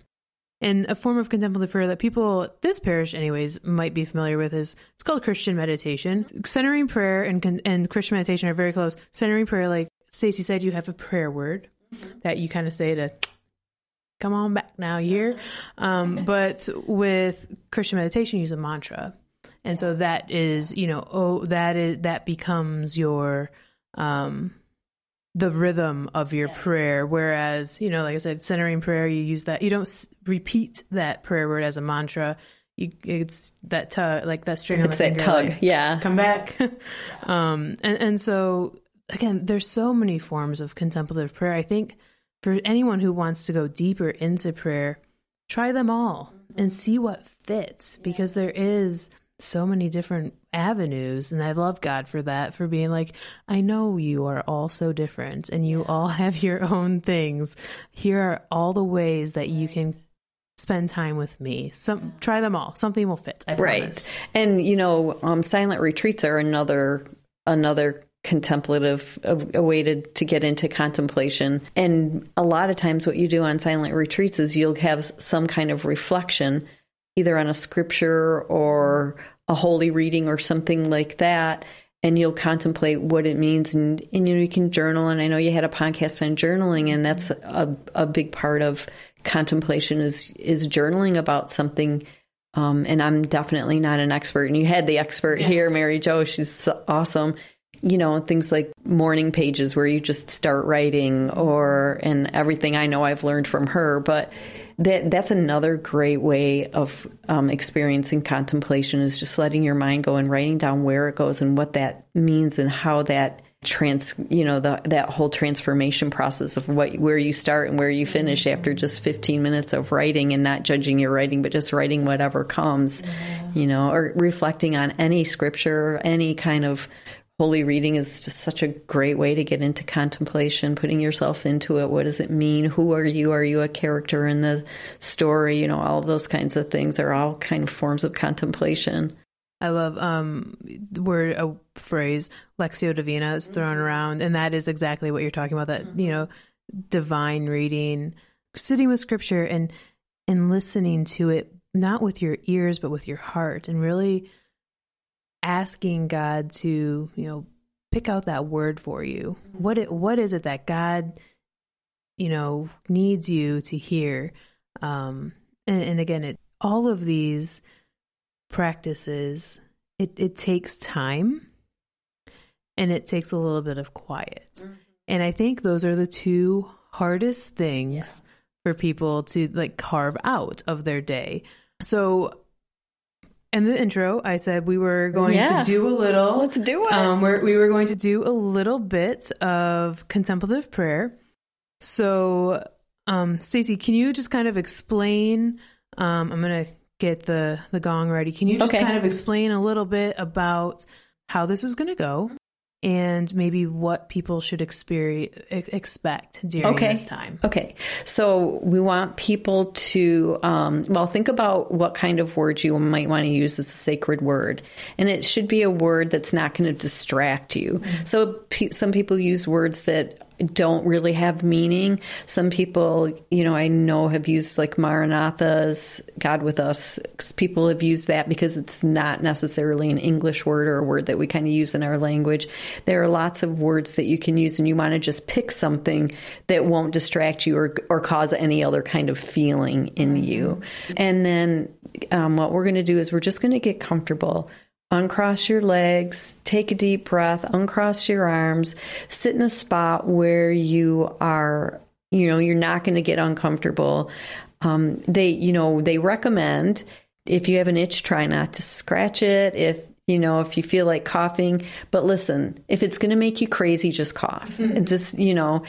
And a form of contemplative prayer that people, this parish anyways, might be familiar with is it's called Christian meditation. Centering prayer and and Christian meditation are very close. Centering prayer, like Stacy said, you have a prayer word that you kind of say to come on back now here. Um, *laughs* but with Christian meditation, you use a mantra, and so that is you know oh that is that becomes your um the rhythm of your yes. prayer. Whereas, you know, like I said, centering prayer, you use that, you don't s- repeat that prayer word as a mantra. You, it's that tug, like that string. It's that finger, tug, like, yeah. Come back. *laughs* um, and and so again, there's so many forms of contemplative prayer. I think for anyone who wants to go deeper into prayer, try them all and see what fits because there is so many different avenues and i love god for that for being like i know you are all so different and you yeah. all *laughs* have your own things. Here are all the ways that you can spend time with me. Some try them all. Something will fit right. and you know um, silent retreats are another another contemplative a, a, way to, to get into contemplation. And a lot of times what you do on silent retreats is you'll have some kind of reflection either on a scripture or a holy reading or something like that and you'll contemplate what it means. And, and you know you can journal. And i know you had a podcast on journaling and that's a, a big part of contemplation is is journaling about something. Um, and i'm definitely not an expert. And you had the expert yeah. here mary jo. She's awesome you know things like morning pages where you just start writing or and everything i know i've learned from her but that that's another great way of um, experiencing contemplation is just letting your mind go and writing down where it goes and what that means and how that trans you know the, that whole transformation process of what where you start and where you finish after just 15 minutes of writing and not judging your writing but just writing whatever comes yeah. you know or reflecting on any scripture any kind of Holy reading is just such a great way to get into contemplation, putting yourself into it. What does it mean? Who are you? Are you a character in the story? You know, all of those kinds of things are all kind of forms of contemplation. I love um word a phrase lectio Divina is thrown around, and that is exactly what you're talking about. That you know, divine reading, sitting with scripture and and listening to it, not with your ears but with your heart, and really asking God to, you know, pick out that word for you. What it, what is it that God, you know, needs you to hear? Um, and, and again, it all of these practices, it, it takes time and it takes a little bit of quiet. Mm-hmm. And I think those are the two hardest things yeah. for people to like carve out of their day. So in the intro, I said we were going yeah. to do a little. Let's do it. Um, we were going to do a little bit of contemplative prayer. So, um, Stacy, can you just kind of explain? Um, I'm going to get the the gong ready. Can you just okay. kind of explain a little bit about how this is going to go? And maybe what people should experience expect during okay. this time. Okay, so we want people to um, well think about what kind of word you might want to use as a sacred word, and it should be a word that's not going to distract you. Mm-hmm. So p- some people use words that don't really have meaning. Some people, you know, I know have used like Maranatha's God with us. People have used that because it's not necessarily an English word or a word that we kind of use in our language. There are lots of words that you can use, and you want to just pick something that won't distract you or, or cause any other kind of feeling in you. And then um, what we're going to do is we're just going to get comfortable uncross your legs, take a deep breath, uncross your arms, sit in a spot where you are, you know, you're not going to get uncomfortable. Um, they, you know, they recommend if you have an itch, try not to scratch it. If you know, if you feel like coughing, but listen, if it's going to make you crazy, just cough mm-hmm. and just, you know,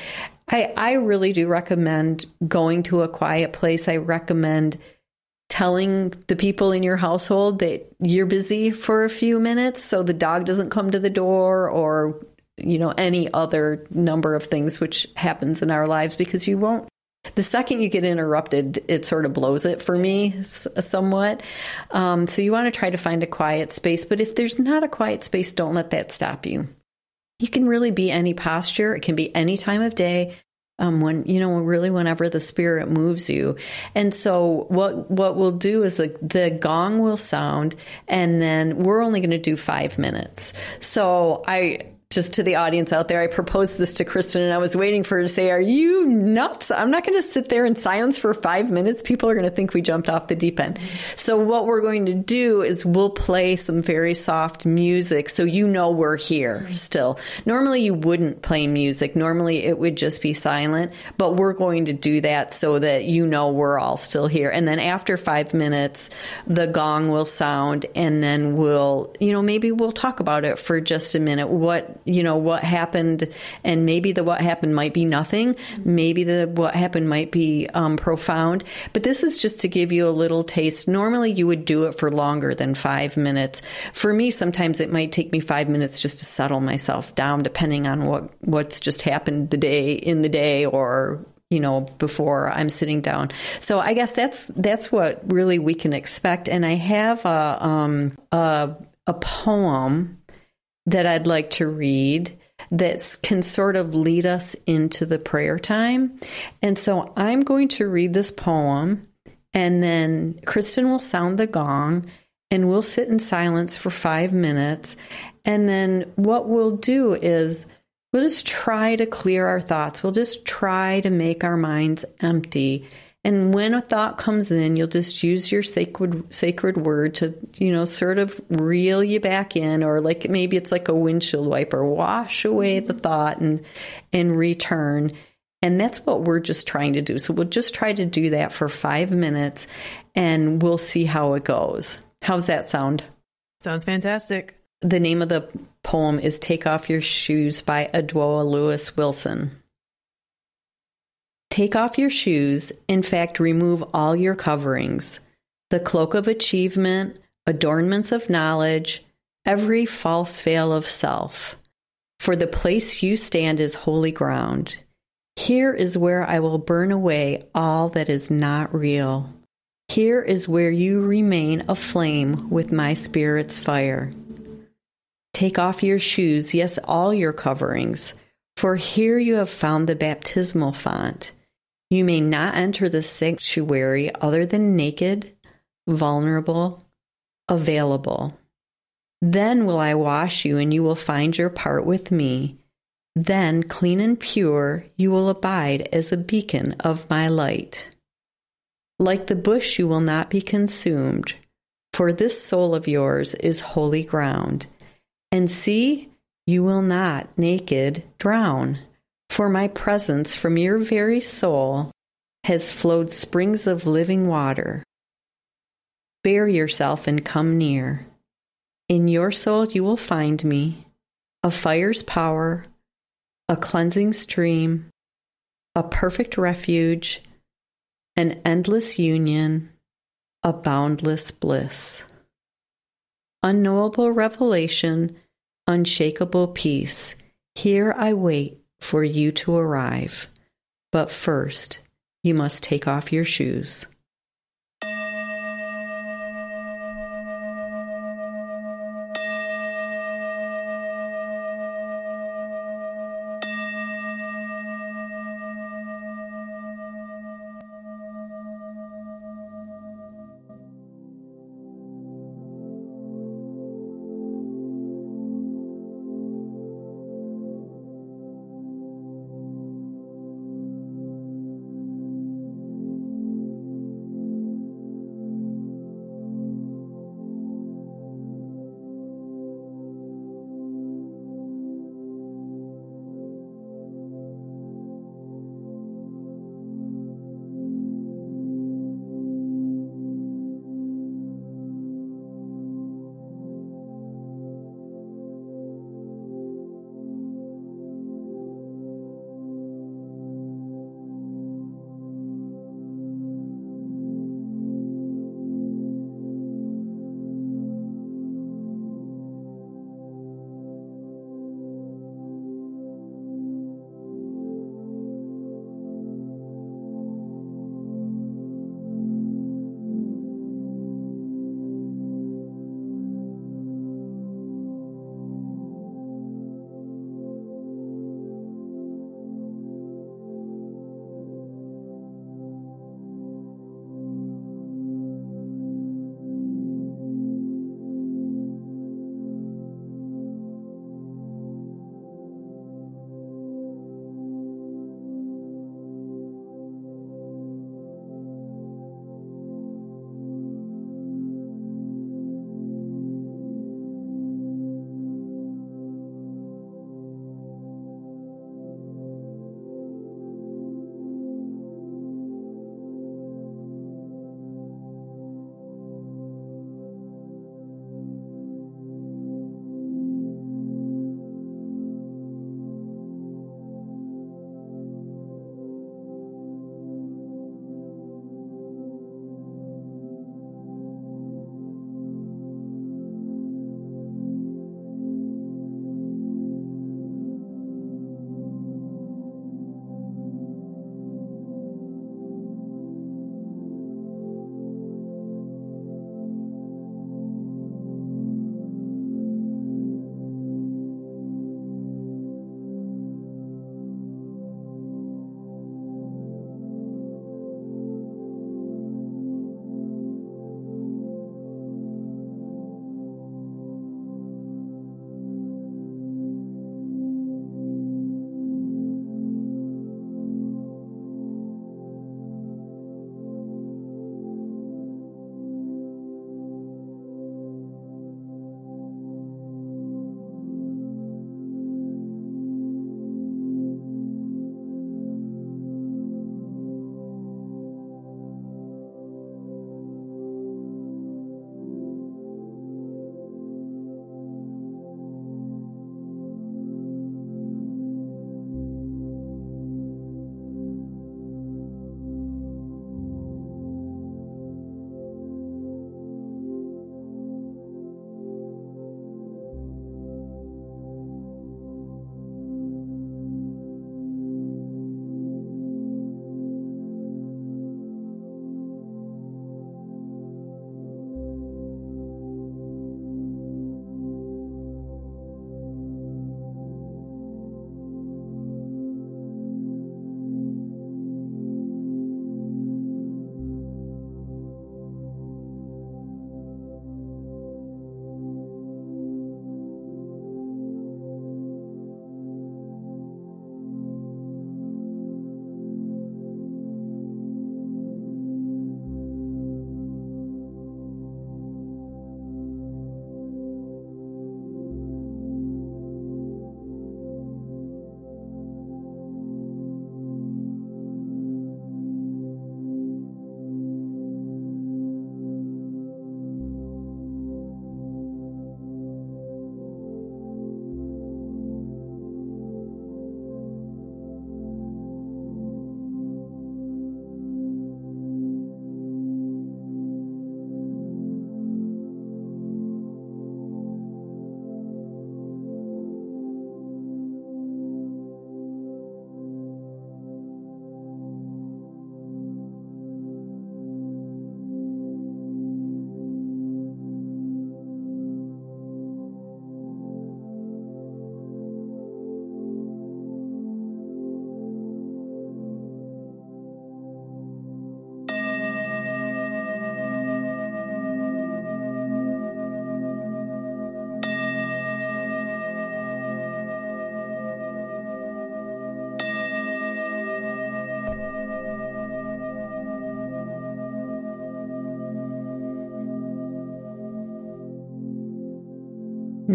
I, I really do recommend going to a quiet place. I recommend telling the people in your household that you're busy for a few minutes so the dog doesn't come to the door or you know any other number of things which happens in our lives because you won't the second you get interrupted it sort of blows it for me somewhat. Um, so you want to try to find a quiet space but if there's not a quiet space don't let that stop you. You can really be any posture. It can be any time of day um, when you know really whenever the spirit moves you. And so what what we'll do is the, the gong will sound and then we're only going to do five minutes. So i just to the audience out there, I proposed this to Kristen and I was waiting for her to say, Are you nuts? I'm not going to sit there in silence for five minutes. People are going to think we jumped off the deep end. So, what we're going to do is we'll play some very soft music so you know we're here still. Normally, you wouldn't play music, normally, it would just be silent, but we're going to do that so that you know we're all still here. And then after five minutes, the gong will sound and then we'll, you know, maybe we'll talk about it for just a minute. What you know what happened, and maybe the what happened might be nothing. Maybe the what happened might be um, profound. But this is just to give you a little taste. Normally, you would do it for longer than five minutes. For me, sometimes it might take me five minutes just to settle myself down, depending on what what's just happened the day in the day or you know before I'm sitting down. So I guess that's that's what really we can expect. And I have a um, a, a poem that I'd like to read that can sort of lead us into the prayer time. And so I'm going to read this poem, and then Kristen will sound the gong, and we'll sit in silence for five minutes. And then what we'll do is we'll just try to clear our thoughts, we'll just try to make our minds empty and when a thought comes in, you'll just use your sacred sacred word to, you know, sort of reel you back in, or like maybe it's like a windshield wiper, wash away the mm-hmm. thought and and return. And that's what we're just trying to do. So we'll just try to do that for five minutes and we'll see how it goes. How's that sound? Sounds fantastic. The name of the poem is Take Off Your Shoes by Adwoa Lewis Wilson. Take off your shoes, in fact, remove all your coverings the cloak of achievement, adornments of knowledge, every false veil of self. For the place you stand is holy ground. Here is where I will burn away all that is not real. Here is where you remain aflame with my spirit's fire. Take off your shoes, yes, all your coverings, for here you have found the baptismal font. You may not enter the sanctuary other than naked, vulnerable, available. Then will I wash you, and you will find your part with me. Then, clean and pure, you will abide as a beacon of my light. Like the bush, you will not be consumed, for this soul of yours is holy ground. And see, you will not, naked, drown. For my presence from your very soul has flowed springs of living water. Bear yourself and come near. In your soul you will find me, a fire's power, a cleansing stream, a perfect refuge, an endless union, a boundless bliss. Unknowable revelation, unshakable peace. Here I wait for you to arrive. But first, you must take off your shoes.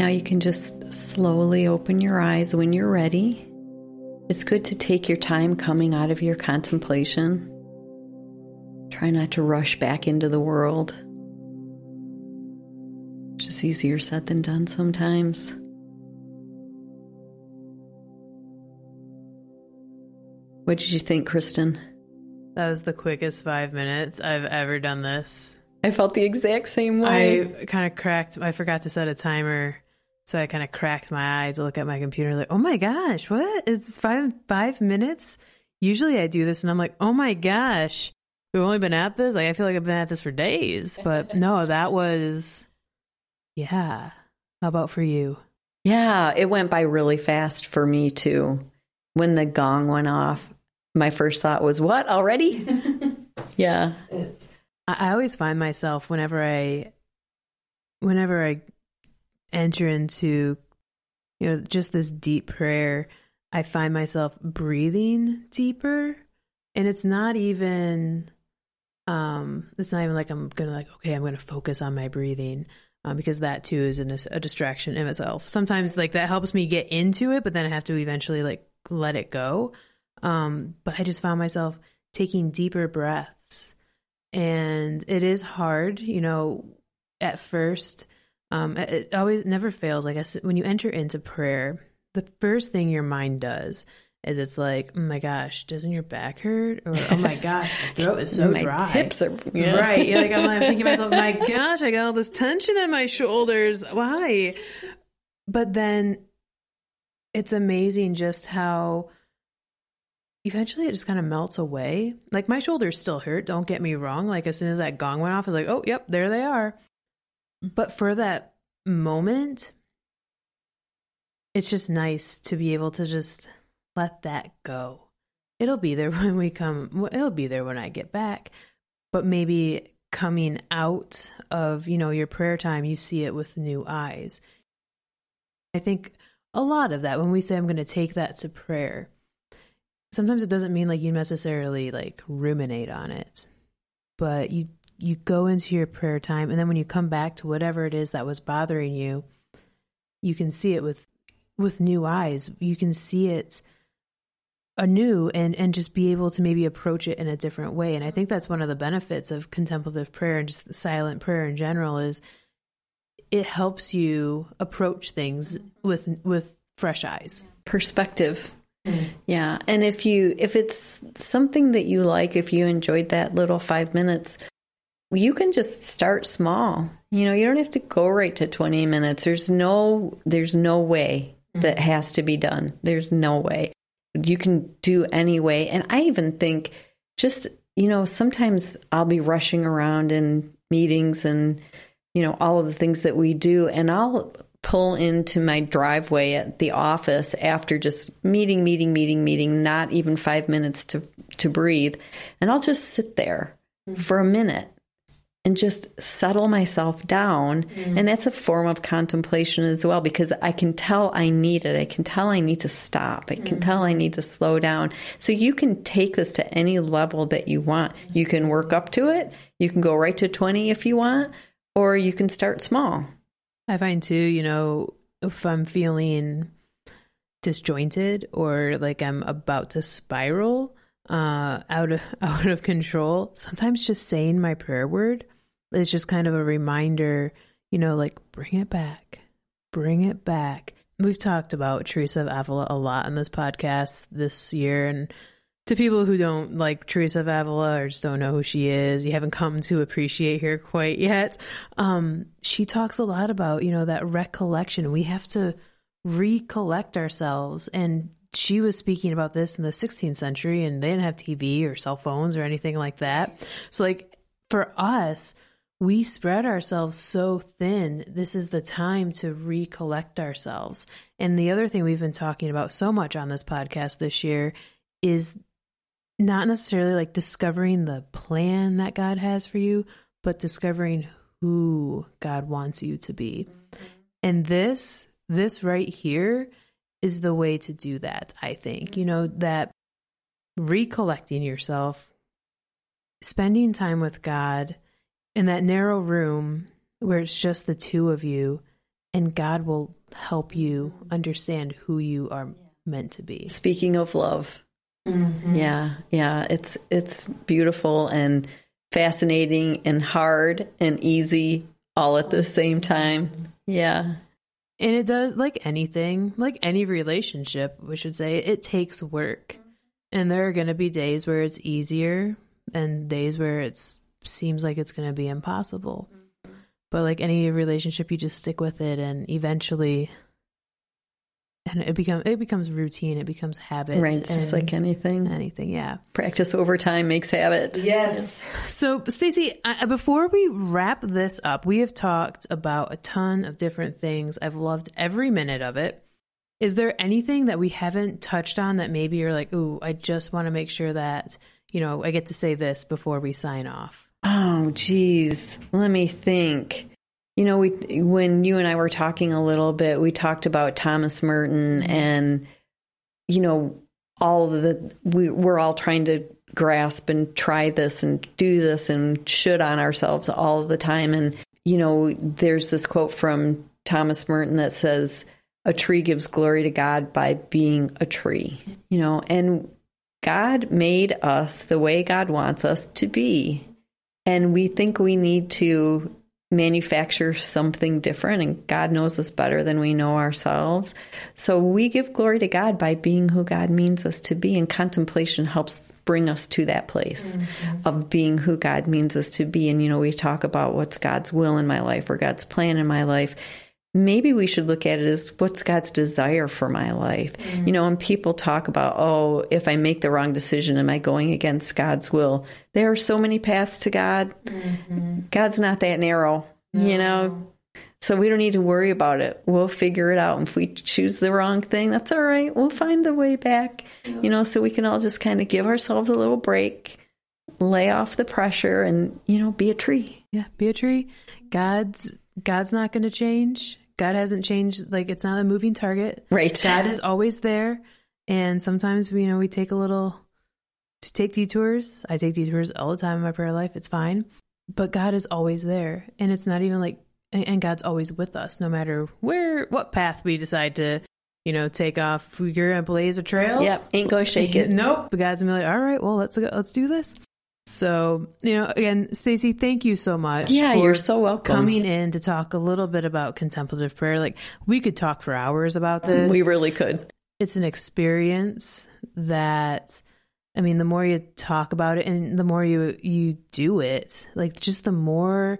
Now you can just slowly open your eyes when you're ready. It's good to take your time coming out of your contemplation. Try not to rush back into the world. It's just easier said than done sometimes. What did you think, Kristen? That was the quickest five minutes I've ever done this. I felt the exact same way. I kind of cracked, I forgot to set a timer. So I kind of cracked my eyes to look at my computer, like, oh my gosh, what? It's five five minutes. Usually I do this, and I'm like, oh my gosh, we've only been at this. Like I feel like I've been at this for days, but no, that was, yeah. How about for you? Yeah, it went by really fast for me too. When the gong went off, my first thought was, what already? *laughs* yeah. It's- I always find myself whenever I, whenever I enter into you know just this deep prayer i find myself breathing deeper. And it's not even um it's not even like i'm gonna like okay i'm gonna focus on my breathing um, because that too is a, a distraction in itself. Sometimes like that helps me get into it but then i have to eventually like let it go. Um but i just found myself taking deeper breaths. And it is hard you know at first um, it always never fails. I guess when you enter into prayer, the first thing your mind does is it's like, oh my gosh, doesn't your back hurt? Or oh my *laughs* gosh, my throat is so dry. my dry. Hips are yeah. right. You're like I'm, I'm thinking to *laughs* myself, my gosh, I got all this tension in my shoulders. Why? But then it's amazing just how eventually it just kind of melts away. Like my shoulders still hurt. Don't get me wrong. Like as soon as that gong went off, I was like, oh, yep, there they are. But for that moment, it's just nice to be able to just let that go. It'll be there *laughs* when we come, it'll be there when I get back. But maybe coming out of, you know, your prayer time, you see it with new eyes. I think a lot of that when we say I'm going to take that to prayer, sometimes it doesn't mean like you necessarily like ruminate on it, but you you go into your prayer time and then when you come back to whatever it is that was bothering you you can see it with with new eyes. You can see it anew and and just be able to maybe approach it in a different way. And i think that's one of the benefits of contemplative prayer and just silent prayer in general is it helps you approach things with with fresh eyes. Perspective. Mm. yeah. And if you if it's something that you like if you enjoyed that little 5 minutes you can just start small. You know, you don't have to go right to 20 minutes. There's no there's no way that mm-hmm. has to be done. There's no way. You can do any way. And I even think just, you know, sometimes I'll be rushing around in meetings and you know, all of the things that we do and I'll pull into my driveway at the office after just meeting, meeting, meeting, meeting, not even 5 minutes to to breathe, and I'll just sit there mm-hmm. for a minute and just settle myself down. Mm. And that's a form of contemplation as well because I can tell I need it. I can tell I need to stop. I can mm. tell I need to slow down. So you can take this to any level that you want. You can work up to it. You can go right to 20 if you want, or you can start small. I find too, you know, if I'm feeling disjointed or like I'm about to spiral, uh, out of *laughs* out of control. Sometimes just saying my prayer word it's just kind of a reminder, you know, like bring it back, bring it back. We've talked about Teresa of Avila a lot on this podcast this year. And to people who don't like Teresa of Avila or just don't know who she is, you haven't come to appreciate her quite yet. Um, she talks a lot about, you know, that recollection. We have to recollect ourselves. And she was speaking about this in the 16th century and they didn't have TV or cell phones or anything like that. So, like, for us, we spread ourselves so thin. This is the time to recollect ourselves. And the other thing we've been talking about so much on this podcast this year is not necessarily like discovering the plan that God has for you, but discovering who God wants you to be. Mm-hmm. And this, this right here is the way to do that, I think. You know, that recollecting yourself, spending time with God in that narrow room where it's just the two of you and God will help you understand who you are meant to be. Speaking of love. Mm-hmm. Yeah, yeah, it's it's beautiful and fascinating and hard and easy all at the same time. Yeah. And it does like anything, like any relationship, we should say, it takes work. And there are going to be days where it's easier and days where it seems like it's going to be impossible. Mm-hmm. But like any relationship, you just stick with it and eventually and it becomes it becomes routine. It becomes habit. Right, it's just like anything. Anything, yeah. Practice over time makes habit. Yes. So, Stacy, before we wrap this up, we have talked about a ton of different things. I've loved every minute of it. Is there anything that we haven't touched on that maybe you're like, "Ooh, I just want to make sure that you know I get to say this before we sign off"? Oh, geez, let me think. You know, we when you and I were talking a little bit, we talked about Thomas Merton mm-hmm. and you know all of the we we're all trying to grasp and try this and do this and should on ourselves all the time and you know there's this quote from Thomas Merton that says a tree gives glory to God by being a tree you know and God made us the way God wants us to be and we think we need to manufacture something different and God knows us better than we know ourselves. So we give glory to God by being who God means us to be and contemplation helps bring us to that place mm-hmm. of being who God means us to be and you know we talk about what's God's will in my life or God's plan in my life. Maybe we should look at it as what's God's desire for my life. Mm-hmm. You know, when people talk about, oh, if I make the wrong decision, am I going against God's will? There are so many paths to God. Mm-hmm. God's not that narrow, no. you know? So we don't need to worry about it. We'll figure it out. And if we choose the wrong thing, that's all right. We'll find the way back, yeah. you know, so we can all just kind of give ourselves a little break, lay off the pressure and, you know, be a tree. Yeah, be a tree. God's God's not going to change. God hasn't changed. Like it's not a moving target. Right. God is always there. And sometimes we, you know, we take a little to take detours. I take detours all the time in my prayer life. It's fine. But God is always there. And it's not even like, and God's always with us, no matter where, what path we decide to, you know, take off. Going to blaze a trail. Yep. Ain't going to shake it. *laughs* nope. But God's going to be like, all right, well, let's go, let's do this. So, you know, again, Stacy, thank you so much. Yeah, you're so welcome. Coming in to talk a little bit about contemplative prayer. Like, we could talk for hours about this. We really could. It's an experience that, I mean, the more you talk about it and the more you you do it, like just the more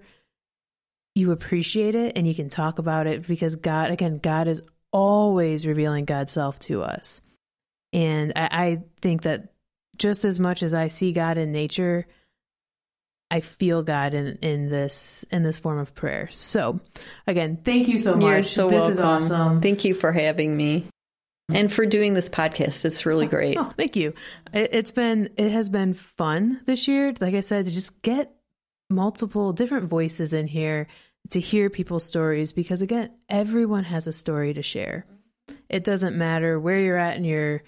you appreciate it and you can talk about it because God, again, God is always revealing God's self to us. And I, I think that just as much as I see God in nature, I feel God in, in this in this form of prayer. So, again, thank you so much. You're so this welcome. is awesome. Thank you for having me and for doing this podcast. It's really *laughs* oh, great. Oh, thank you. It, it's been it has been fun this year. Like I said, to just get multiple different voices in here to hear people's stories because again, everyone has a story to share. It doesn't matter where you're at in your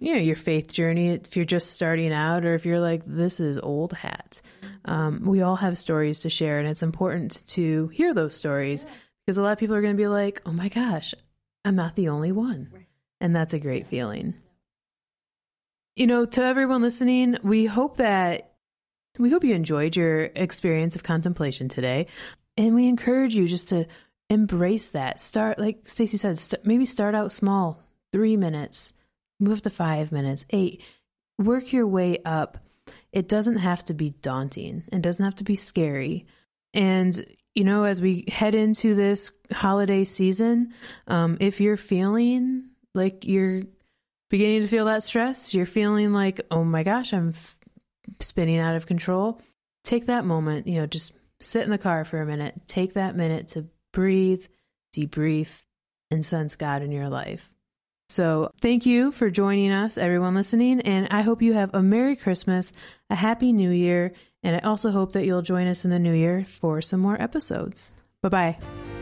you know your faith journey if you're just starting out or if you're like this is old hat. Um, we all have stories to share and it's important to hear those stories because a lot of people are going to be like oh my gosh i'm not the only one. And that's a great feeling. You know to everyone listening we hope that we hope you enjoyed your experience of contemplation today. And we encourage you just to embrace that. Start like stacy said st- maybe start out small three minutes move to five minutes, eight, work your way up. It doesn't have to be daunting. It doesn't have to be scary. And, you know, as we head into this holiday season, um, if you're feeling like you're beginning to feel that stress, you're feeling like, oh my gosh, I'm f- spinning out of control, take that moment, you know, just sit in the car for a minute, take that minute to breathe, debrief, and sense God in your life. So, thank you for joining us, everyone listening, and I hope you have a Merry Christmas, a Happy New Year, and I also hope that you'll join us in the new year for some more episodes. Bye bye.